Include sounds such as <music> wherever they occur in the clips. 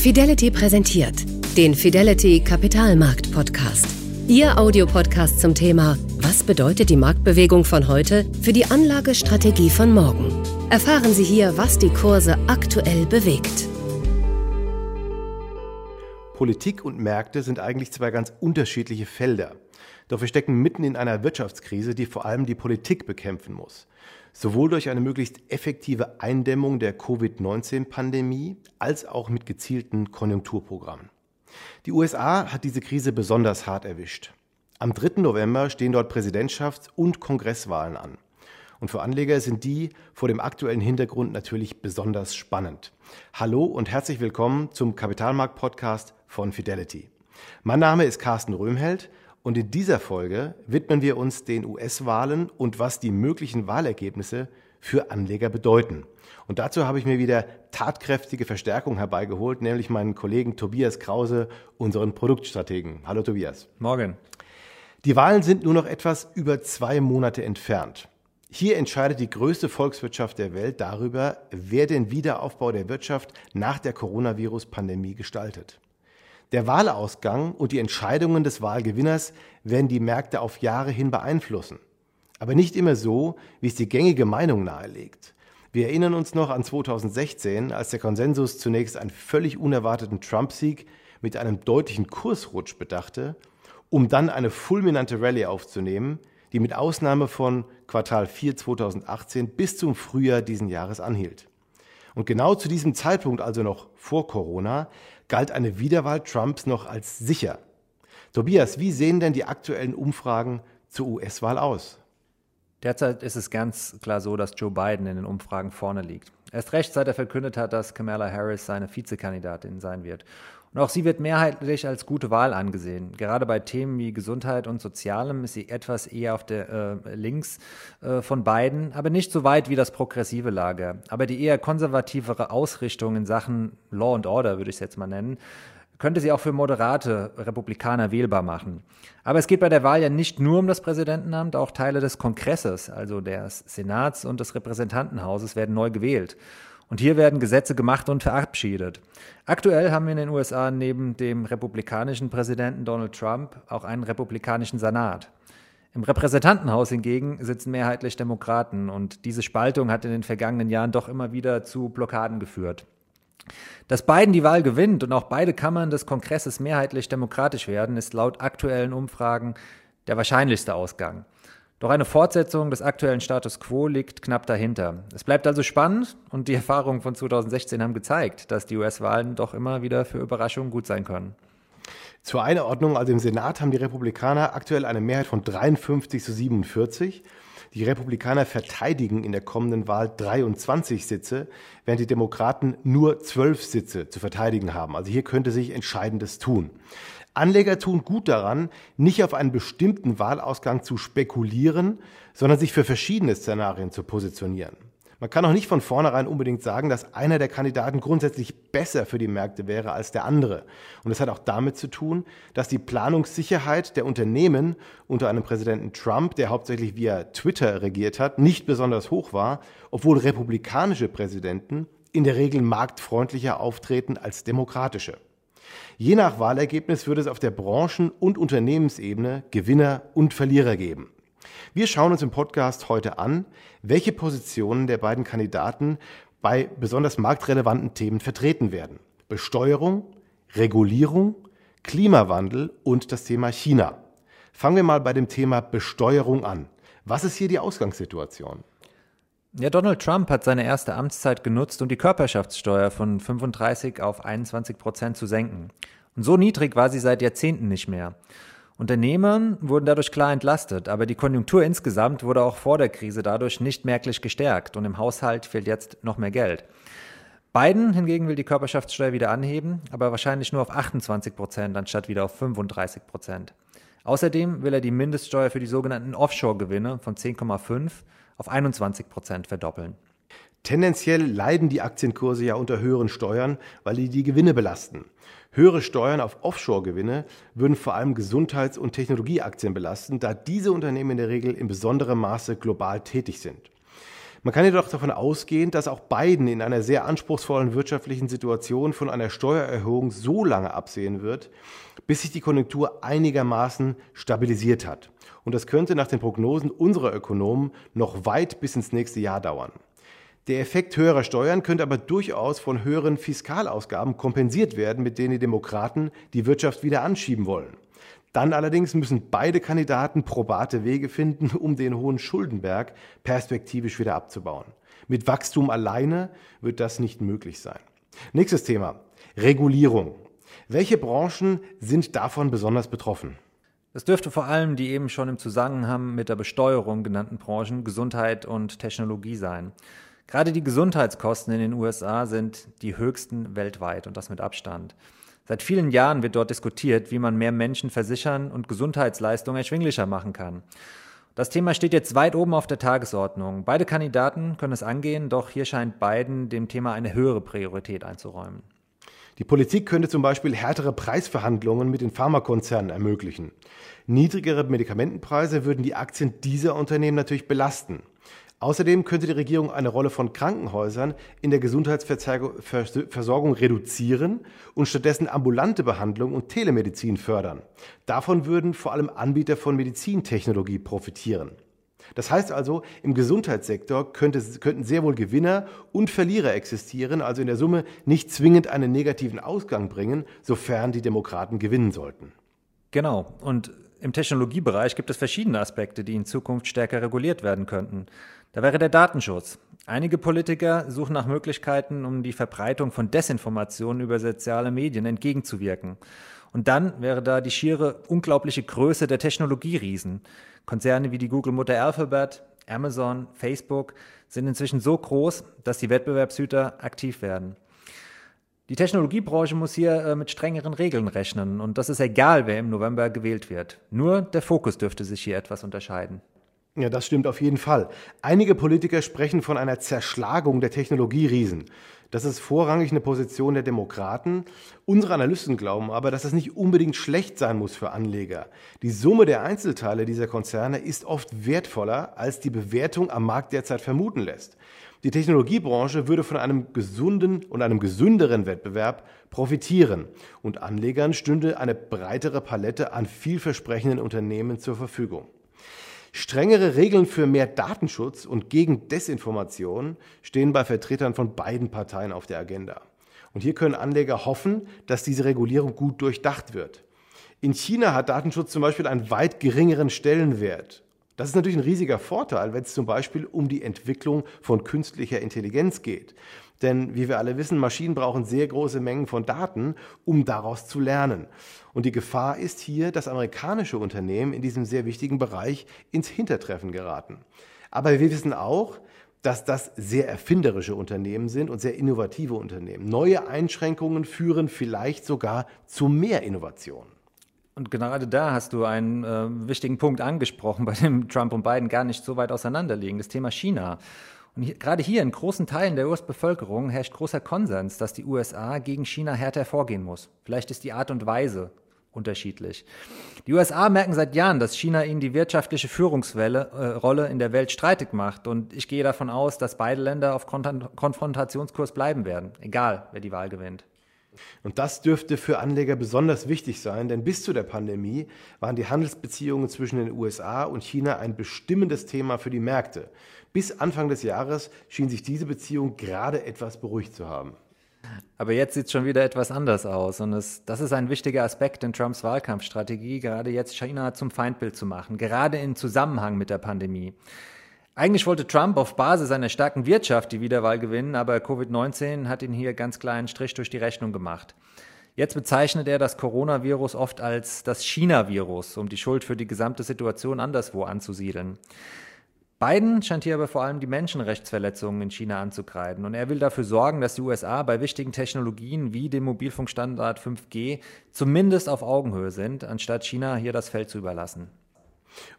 Fidelity präsentiert den Fidelity Kapitalmarkt Podcast. Ihr Audiopodcast zum Thema Was bedeutet die Marktbewegung von heute für die Anlagestrategie von morgen? Erfahren Sie hier, was die Kurse aktuell bewegt. Politik und Märkte sind eigentlich zwei ganz unterschiedliche Felder. Doch wir stecken mitten in einer Wirtschaftskrise, die vor allem die Politik bekämpfen muss. Sowohl durch eine möglichst effektive Eindämmung der Covid-19-Pandemie als auch mit gezielten Konjunkturprogrammen. Die USA hat diese Krise besonders hart erwischt. Am 3. November stehen dort Präsidentschafts- und Kongresswahlen an. Und für Anleger sind die vor dem aktuellen Hintergrund natürlich besonders spannend. Hallo und herzlich willkommen zum Kapitalmarkt-Podcast von Fidelity. Mein Name ist Carsten Röhmheld und in dieser Folge widmen wir uns den US-Wahlen und was die möglichen Wahlergebnisse für Anleger bedeuten. Und dazu habe ich mir wieder tatkräftige Verstärkung herbeigeholt, nämlich meinen Kollegen Tobias Krause, unseren Produktstrategen. Hallo Tobias. Morgen. Die Wahlen sind nur noch etwas über zwei Monate entfernt. Hier entscheidet die größte Volkswirtschaft der Welt darüber, wer den Wiederaufbau der Wirtschaft nach der Coronavirus-Pandemie gestaltet. Der Wahlausgang und die Entscheidungen des Wahlgewinners werden die Märkte auf Jahre hin beeinflussen. Aber nicht immer so, wie es die gängige Meinung nahelegt. Wir erinnern uns noch an 2016, als der Konsensus zunächst einen völlig unerwarteten Trump-Sieg mit einem deutlichen Kursrutsch bedachte, um dann eine fulminante Rallye aufzunehmen, die mit Ausnahme von Quartal 4 2018 bis zum Frühjahr diesen Jahres anhielt. Und genau zu diesem Zeitpunkt, also noch vor Corona, galt eine Wiederwahl Trumps noch als sicher. Tobias, wie sehen denn die aktuellen Umfragen zur US-Wahl aus? Derzeit ist es ganz klar so, dass Joe Biden in den Umfragen vorne liegt. Erst recht, seit er verkündet hat, dass Kamala Harris seine Vizekandidatin sein wird. Und auch sie wird mehrheitlich als gute Wahl angesehen. Gerade bei Themen wie Gesundheit und Sozialem ist sie etwas eher auf der äh, links äh, von beiden, aber nicht so weit wie das progressive Lager. Aber die eher konservativere Ausrichtung in Sachen Law and Order, würde ich es jetzt mal nennen, könnte sie auch für moderate Republikaner wählbar machen. Aber es geht bei der Wahl ja nicht nur um das Präsidentenamt, auch Teile des Kongresses, also des Senats und des Repräsentantenhauses werden neu gewählt. Und hier werden Gesetze gemacht und verabschiedet. Aktuell haben wir in den USA neben dem republikanischen Präsidenten Donald Trump auch einen republikanischen Senat. Im Repräsentantenhaus hingegen sitzen mehrheitlich Demokraten und diese Spaltung hat in den vergangenen Jahren doch immer wieder zu Blockaden geführt. Dass Biden die Wahl gewinnt und auch beide Kammern des Kongresses mehrheitlich demokratisch werden, ist laut aktuellen Umfragen der wahrscheinlichste Ausgang. Doch eine Fortsetzung des aktuellen Status quo liegt knapp dahinter. Es bleibt also spannend und die Erfahrungen von 2016 haben gezeigt, dass die US-Wahlen doch immer wieder für Überraschungen gut sein können. Zur Einordnung, also im Senat haben die Republikaner aktuell eine Mehrheit von 53 zu 47. Die Republikaner verteidigen in der kommenden Wahl 23 Sitze, während die Demokraten nur 12 Sitze zu verteidigen haben. Also hier könnte sich Entscheidendes tun. Anleger tun gut daran, nicht auf einen bestimmten Wahlausgang zu spekulieren, sondern sich für verschiedene Szenarien zu positionieren. Man kann auch nicht von vornherein unbedingt sagen, dass einer der Kandidaten grundsätzlich besser für die Märkte wäre als der andere. Und das hat auch damit zu tun, dass die Planungssicherheit der Unternehmen unter einem Präsidenten Trump, der hauptsächlich via Twitter regiert hat, nicht besonders hoch war, obwohl republikanische Präsidenten in der Regel marktfreundlicher auftreten als demokratische. Je nach Wahlergebnis würde es auf der Branchen- und Unternehmensebene Gewinner und Verlierer geben. Wir schauen uns im Podcast heute an, welche Positionen der beiden Kandidaten bei besonders marktrelevanten Themen vertreten werden. Besteuerung, Regulierung, Klimawandel und das Thema China. Fangen wir mal bei dem Thema Besteuerung an. Was ist hier die Ausgangssituation? Ja, Donald Trump hat seine erste Amtszeit genutzt, um die Körperschaftssteuer von 35 auf 21 Prozent zu senken. Und so niedrig war sie seit Jahrzehnten nicht mehr. Unternehmern wurden dadurch klar entlastet, aber die Konjunktur insgesamt wurde auch vor der Krise dadurch nicht merklich gestärkt und im Haushalt fehlt jetzt noch mehr Geld. Biden hingegen will die Körperschaftssteuer wieder anheben, aber wahrscheinlich nur auf 28 Prozent anstatt wieder auf 35 Prozent. Außerdem will er die Mindeststeuer für die sogenannten Offshore-Gewinne von 10,5 auf 21 Prozent verdoppeln. Tendenziell leiden die Aktienkurse ja unter höheren Steuern, weil die die Gewinne belasten. Höhere Steuern auf Offshore-Gewinne würden vor allem Gesundheits- und Technologieaktien belasten, da diese Unternehmen in der Regel in besonderem Maße global tätig sind. Man kann jedoch davon ausgehen, dass auch Biden in einer sehr anspruchsvollen wirtschaftlichen Situation von einer Steuererhöhung so lange absehen wird, bis sich die Konjunktur einigermaßen stabilisiert hat. Und das könnte nach den Prognosen unserer Ökonomen noch weit bis ins nächste Jahr dauern. Der Effekt höherer Steuern könnte aber durchaus von höheren Fiskalausgaben kompensiert werden, mit denen die Demokraten die Wirtschaft wieder anschieben wollen. Dann allerdings müssen beide Kandidaten probate Wege finden, um den hohen Schuldenberg perspektivisch wieder abzubauen. Mit Wachstum alleine wird das nicht möglich sein. Nächstes Thema. Regulierung. Welche Branchen sind davon besonders betroffen? Das dürfte vor allem die eben schon im Zusammenhang mit der Besteuerung genannten Branchen Gesundheit und Technologie sein. Gerade die Gesundheitskosten in den USA sind die höchsten weltweit und das mit Abstand. Seit vielen Jahren wird dort diskutiert, wie man mehr Menschen versichern und Gesundheitsleistungen erschwinglicher machen kann. Das Thema steht jetzt weit oben auf der Tagesordnung. Beide Kandidaten können es angehen, doch hier scheint Biden dem Thema eine höhere Priorität einzuräumen. Die Politik könnte zum Beispiel härtere Preisverhandlungen mit den Pharmakonzernen ermöglichen. Niedrigere Medikamentenpreise würden die Aktien dieser Unternehmen natürlich belasten. Außerdem könnte die Regierung eine Rolle von Krankenhäusern in der Gesundheitsversorgung reduzieren und stattdessen ambulante Behandlung und Telemedizin fördern. Davon würden vor allem Anbieter von Medizintechnologie profitieren. Das heißt also, im Gesundheitssektor könnte, könnten sehr wohl Gewinner und Verlierer existieren, also in der Summe nicht zwingend einen negativen Ausgang bringen, sofern die Demokraten gewinnen sollten. Genau. Und im Technologiebereich gibt es verschiedene Aspekte, die in Zukunft stärker reguliert werden könnten. Da wäre der Datenschutz. Einige Politiker suchen nach Möglichkeiten, um die Verbreitung von Desinformationen über soziale Medien entgegenzuwirken. Und dann wäre da die schiere unglaubliche Größe der Technologieriesen. Konzerne wie die Google-Mutter Alphabet, Amazon, Facebook sind inzwischen so groß, dass die Wettbewerbshüter aktiv werden. Die Technologiebranche muss hier äh, mit strengeren Regeln rechnen und das ist egal, wer im November gewählt wird. Nur der Fokus dürfte sich hier etwas unterscheiden. Ja, das stimmt auf jeden Fall. Einige Politiker sprechen von einer Zerschlagung der Technologieriesen. Das ist vorrangig eine Position der Demokraten. Unsere Analysten glauben aber, dass das nicht unbedingt schlecht sein muss für Anleger. Die Summe der Einzelteile dieser Konzerne ist oft wertvoller, als die Bewertung am Markt derzeit vermuten lässt. Die Technologiebranche würde von einem gesunden und einem gesünderen Wettbewerb profitieren und Anlegern stünde eine breitere Palette an vielversprechenden Unternehmen zur Verfügung. Strengere Regeln für mehr Datenschutz und gegen Desinformation stehen bei Vertretern von beiden Parteien auf der Agenda. Und hier können Anleger hoffen, dass diese Regulierung gut durchdacht wird. In China hat Datenschutz zum Beispiel einen weit geringeren Stellenwert das ist natürlich ein riesiger Vorteil, wenn es zum Beispiel um die Entwicklung von künstlicher Intelligenz geht. Denn wie wir alle wissen, Maschinen brauchen sehr große Mengen von Daten, um daraus zu lernen. Und die Gefahr ist hier, dass amerikanische Unternehmen in diesem sehr wichtigen Bereich ins Hintertreffen geraten. Aber wir wissen auch, dass das sehr erfinderische Unternehmen sind und sehr innovative Unternehmen. Neue Einschränkungen führen vielleicht sogar zu mehr Innovation. Und gerade da hast du einen äh, wichtigen Punkt angesprochen, <laughs> bei dem Trump und Biden gar nicht so weit auseinanderliegen, das Thema China. Und hier, gerade hier in großen Teilen der US-Bevölkerung herrscht großer Konsens, dass die USA gegen China härter vorgehen muss. Vielleicht ist die Art und Weise unterschiedlich. Die USA merken seit Jahren, dass China ihnen die wirtschaftliche Führungsrolle äh, in der Welt streitig macht. Und ich gehe davon aus, dass beide Länder auf Konfrontationskurs bleiben werden, egal wer die Wahl gewinnt. Und das dürfte für Anleger besonders wichtig sein, denn bis zu der Pandemie waren die Handelsbeziehungen zwischen den USA und China ein bestimmendes Thema für die Märkte. Bis Anfang des Jahres schien sich diese Beziehung gerade etwas beruhigt zu haben. Aber jetzt sieht es schon wieder etwas anders aus. Und es, das ist ein wichtiger Aspekt in Trumps Wahlkampfstrategie, gerade jetzt China zum Feindbild zu machen, gerade in Zusammenhang mit der Pandemie. Eigentlich wollte Trump auf Basis seiner starken Wirtschaft die Wiederwahl gewinnen, aber Covid-19 hat ihn hier ganz klar einen Strich durch die Rechnung gemacht. Jetzt bezeichnet er das Coronavirus oft als das China-Virus, um die Schuld für die gesamte Situation anderswo anzusiedeln. Biden scheint hier aber vor allem die Menschenrechtsverletzungen in China anzukreiden und er will dafür sorgen, dass die USA bei wichtigen Technologien wie dem Mobilfunkstandard 5G zumindest auf Augenhöhe sind, anstatt China hier das Feld zu überlassen.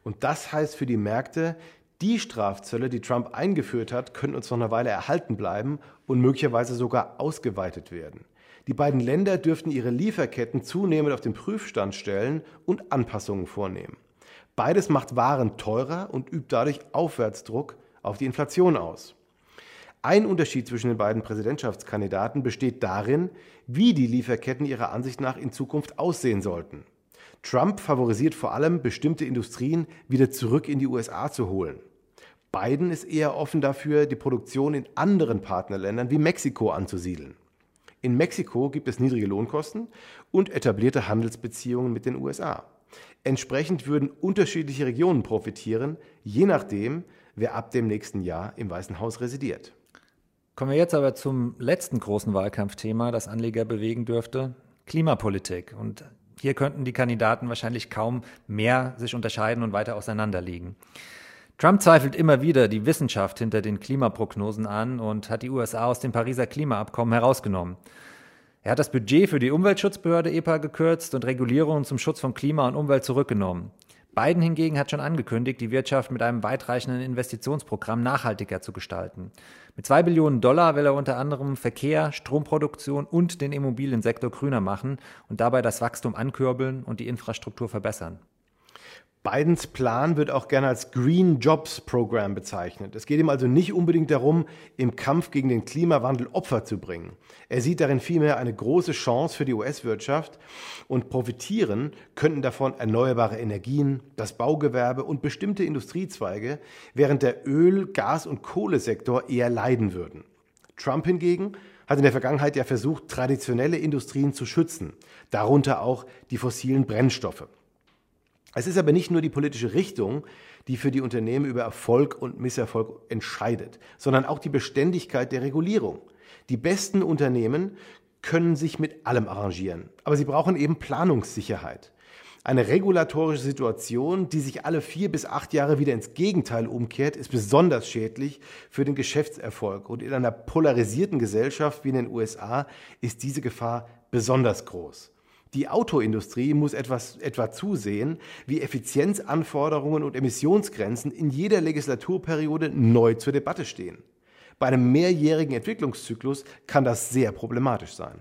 Und das heißt für die Märkte, die Strafzölle, die Trump eingeführt hat, können uns noch eine Weile erhalten bleiben und möglicherweise sogar ausgeweitet werden. Die beiden Länder dürften ihre Lieferketten zunehmend auf den Prüfstand stellen und Anpassungen vornehmen. Beides macht Waren teurer und übt dadurch Aufwärtsdruck auf die Inflation aus. Ein Unterschied zwischen den beiden Präsidentschaftskandidaten besteht darin, wie die Lieferketten ihrer Ansicht nach in Zukunft aussehen sollten. Trump favorisiert vor allem, bestimmte Industrien wieder zurück in die USA zu holen. Biden ist eher offen dafür, die Produktion in anderen Partnerländern wie Mexiko anzusiedeln. In Mexiko gibt es niedrige Lohnkosten und etablierte Handelsbeziehungen mit den USA. Entsprechend würden unterschiedliche Regionen profitieren, je nachdem, wer ab dem nächsten Jahr im Weißen Haus residiert. Kommen wir jetzt aber zum letzten großen Wahlkampfthema, das Anleger bewegen dürfte, Klimapolitik. Und hier könnten die Kandidaten wahrscheinlich kaum mehr sich unterscheiden und weiter auseinanderliegen. Trump zweifelt immer wieder die Wissenschaft hinter den Klimaprognosen an und hat die USA aus dem Pariser Klimaabkommen herausgenommen. Er hat das Budget für die Umweltschutzbehörde EPA gekürzt und Regulierungen zum Schutz von Klima und Umwelt zurückgenommen. Biden hingegen hat schon angekündigt, die Wirtschaft mit einem weitreichenden Investitionsprogramm nachhaltiger zu gestalten. Mit zwei Billionen Dollar will er unter anderem Verkehr, Stromproduktion und den Immobiliensektor grüner machen und dabei das Wachstum ankurbeln und die Infrastruktur verbessern. Bidens Plan wird auch gerne als Green Jobs Program bezeichnet. Es geht ihm also nicht unbedingt darum, im Kampf gegen den Klimawandel Opfer zu bringen. Er sieht darin vielmehr eine große Chance für die US-Wirtschaft und profitieren könnten davon erneuerbare Energien, das Baugewerbe und bestimmte Industriezweige, während der Öl-, Gas- und Kohlesektor eher leiden würden. Trump hingegen hat in der Vergangenheit ja versucht, traditionelle Industrien zu schützen, darunter auch die fossilen Brennstoffe. Es ist aber nicht nur die politische Richtung, die für die Unternehmen über Erfolg und Misserfolg entscheidet, sondern auch die Beständigkeit der Regulierung. Die besten Unternehmen können sich mit allem arrangieren, aber sie brauchen eben Planungssicherheit. Eine regulatorische Situation, die sich alle vier bis acht Jahre wieder ins Gegenteil umkehrt, ist besonders schädlich für den Geschäftserfolg. Und in einer polarisierten Gesellschaft wie in den USA ist diese Gefahr besonders groß. Die Autoindustrie muss etwas, etwa zusehen, wie Effizienzanforderungen und Emissionsgrenzen in jeder Legislaturperiode neu zur Debatte stehen. Bei einem mehrjährigen Entwicklungszyklus kann das sehr problematisch sein.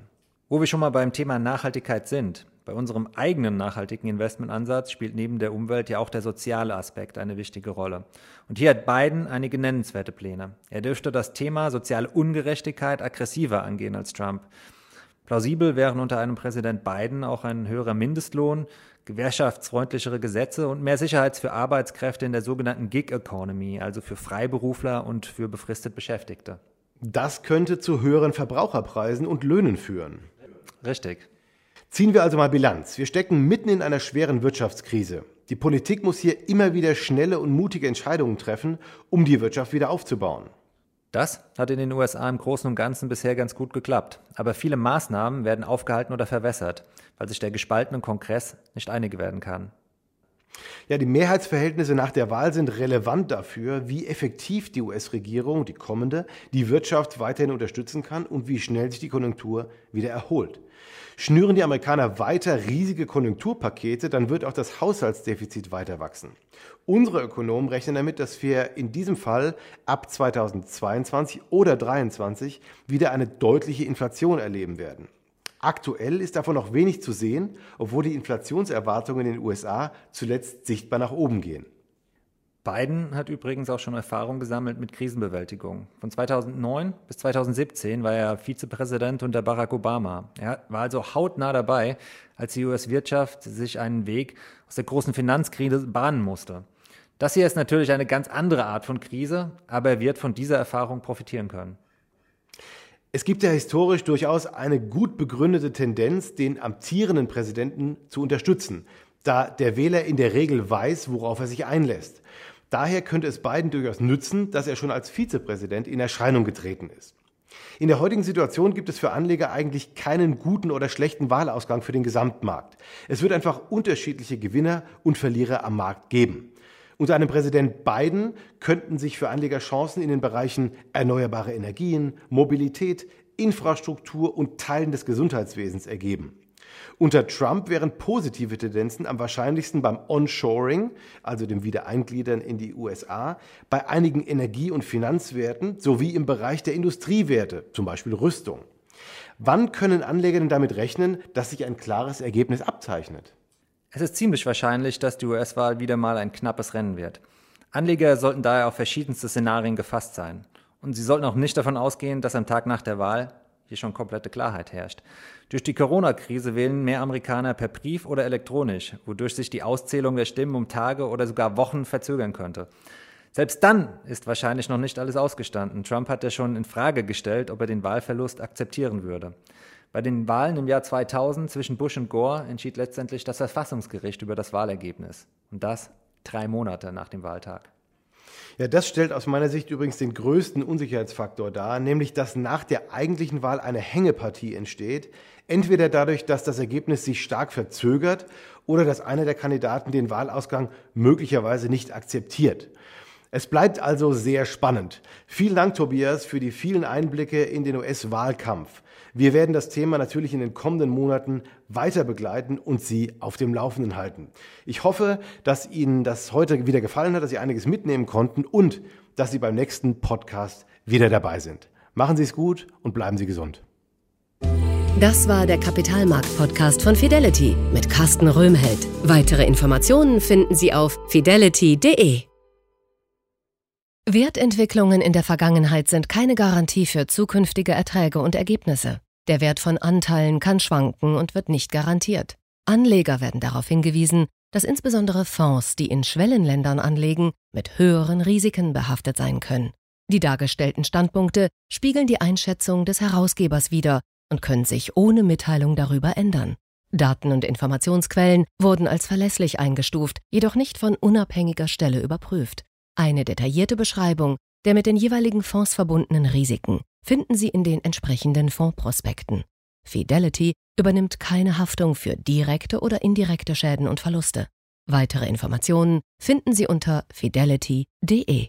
Wo wir schon mal beim Thema Nachhaltigkeit sind. Bei unserem eigenen nachhaltigen Investmentansatz spielt neben der Umwelt ja auch der soziale Aspekt eine wichtige Rolle. Und hier hat Biden einige nennenswerte Pläne. Er dürfte das Thema soziale Ungerechtigkeit aggressiver angehen als Trump. Plausibel wären unter einem Präsident Biden auch ein höherer Mindestlohn, gewerkschaftsfreundlichere Gesetze und mehr Sicherheit für Arbeitskräfte in der sogenannten Gig Economy, also für Freiberufler und für befristet Beschäftigte. Das könnte zu höheren Verbraucherpreisen und Löhnen führen. Richtig. Ziehen wir also mal Bilanz. Wir stecken mitten in einer schweren Wirtschaftskrise. Die Politik muss hier immer wieder schnelle und mutige Entscheidungen treffen, um die Wirtschaft wieder aufzubauen. Das hat in den USA im Großen und Ganzen bisher ganz gut geklappt. Aber viele Maßnahmen werden aufgehalten oder verwässert, weil sich der gespaltene Kongress nicht einig werden kann. Ja, die Mehrheitsverhältnisse nach der Wahl sind relevant dafür, wie effektiv die US-Regierung, die kommende, die Wirtschaft weiterhin unterstützen kann und wie schnell sich die Konjunktur wieder erholt. Schnüren die Amerikaner weiter riesige Konjunkturpakete, dann wird auch das Haushaltsdefizit weiter wachsen. Unsere Ökonomen rechnen damit, dass wir in diesem Fall ab 2022 oder 2023 wieder eine deutliche Inflation erleben werden. Aktuell ist davon noch wenig zu sehen, obwohl die Inflationserwartungen in den USA zuletzt sichtbar nach oben gehen. Biden hat übrigens auch schon Erfahrung gesammelt mit Krisenbewältigung. Von 2009 bis 2017 war er Vizepräsident unter Barack Obama. Er war also hautnah dabei, als die US-Wirtschaft sich einen Weg aus der großen Finanzkrise bahnen musste. Das hier ist natürlich eine ganz andere Art von Krise, aber er wird von dieser Erfahrung profitieren können. Es gibt ja historisch durchaus eine gut begründete Tendenz, den amtierenden Präsidenten zu unterstützen, da der Wähler in der Regel weiß, worauf er sich einlässt. Daher könnte es Biden durchaus nützen, dass er schon als Vizepräsident in Erscheinung getreten ist. In der heutigen Situation gibt es für Anleger eigentlich keinen guten oder schlechten Wahlausgang für den Gesamtmarkt. Es wird einfach unterschiedliche Gewinner und Verlierer am Markt geben. Unter einem Präsident Biden könnten sich für Anleger Chancen in den Bereichen erneuerbare Energien, Mobilität, Infrastruktur und Teilen des Gesundheitswesens ergeben. Unter Trump wären positive Tendenzen am wahrscheinlichsten beim Onshoring, also dem Wiedereingliedern in die USA, bei einigen Energie- und Finanzwerten sowie im Bereich der Industriewerte, zum Beispiel Rüstung. Wann können Anleger denn damit rechnen, dass sich ein klares Ergebnis abzeichnet? Es ist ziemlich wahrscheinlich, dass die US-Wahl wieder mal ein knappes Rennen wird. Anleger sollten daher auf verschiedenste Szenarien gefasst sein. Und Sie sollten auch nicht davon ausgehen, dass am Tag nach der Wahl hier schon komplette Klarheit herrscht. Durch die Corona-Krise wählen mehr Amerikaner per Brief oder elektronisch, wodurch sich die Auszählung der Stimmen um Tage oder sogar Wochen verzögern könnte. Selbst dann ist wahrscheinlich noch nicht alles ausgestanden. Trump hat ja schon in Frage gestellt, ob er den Wahlverlust akzeptieren würde. Bei den Wahlen im Jahr 2000 zwischen Bush und Gore entschied letztendlich das Verfassungsgericht über das Wahlergebnis. Und das drei Monate nach dem Wahltag. Ja, das stellt aus meiner Sicht übrigens den größten Unsicherheitsfaktor dar, nämlich dass nach der eigentlichen Wahl eine Hängepartie entsteht, entweder dadurch, dass das Ergebnis sich stark verzögert oder dass einer der Kandidaten den Wahlausgang möglicherweise nicht akzeptiert. Es bleibt also sehr spannend. Vielen Dank, Tobias, für die vielen Einblicke in den US-Wahlkampf. Wir werden das Thema natürlich in den kommenden Monaten weiter begleiten und Sie auf dem Laufenden halten. Ich hoffe, dass Ihnen das heute wieder gefallen hat, dass Sie einiges mitnehmen konnten und dass Sie beim nächsten Podcast wieder dabei sind. Machen Sie es gut und bleiben Sie gesund. Das war der Kapitalmarkt-Podcast von Fidelity mit Carsten Röhmheld. Weitere Informationen finden Sie auf fidelity.de. Wertentwicklungen in der Vergangenheit sind keine Garantie für zukünftige Erträge und Ergebnisse. Der Wert von Anteilen kann schwanken und wird nicht garantiert. Anleger werden darauf hingewiesen, dass insbesondere Fonds, die in Schwellenländern anlegen, mit höheren Risiken behaftet sein können. Die dargestellten Standpunkte spiegeln die Einschätzung des Herausgebers wider und können sich ohne Mitteilung darüber ändern. Daten und Informationsquellen wurden als verlässlich eingestuft, jedoch nicht von unabhängiger Stelle überprüft. Eine detaillierte Beschreibung der mit den jeweiligen Fonds verbundenen Risiken finden Sie in den entsprechenden Fondsprospekten. Fidelity übernimmt keine Haftung für direkte oder indirekte Schäden und Verluste. Weitere Informationen finden Sie unter fidelity.de.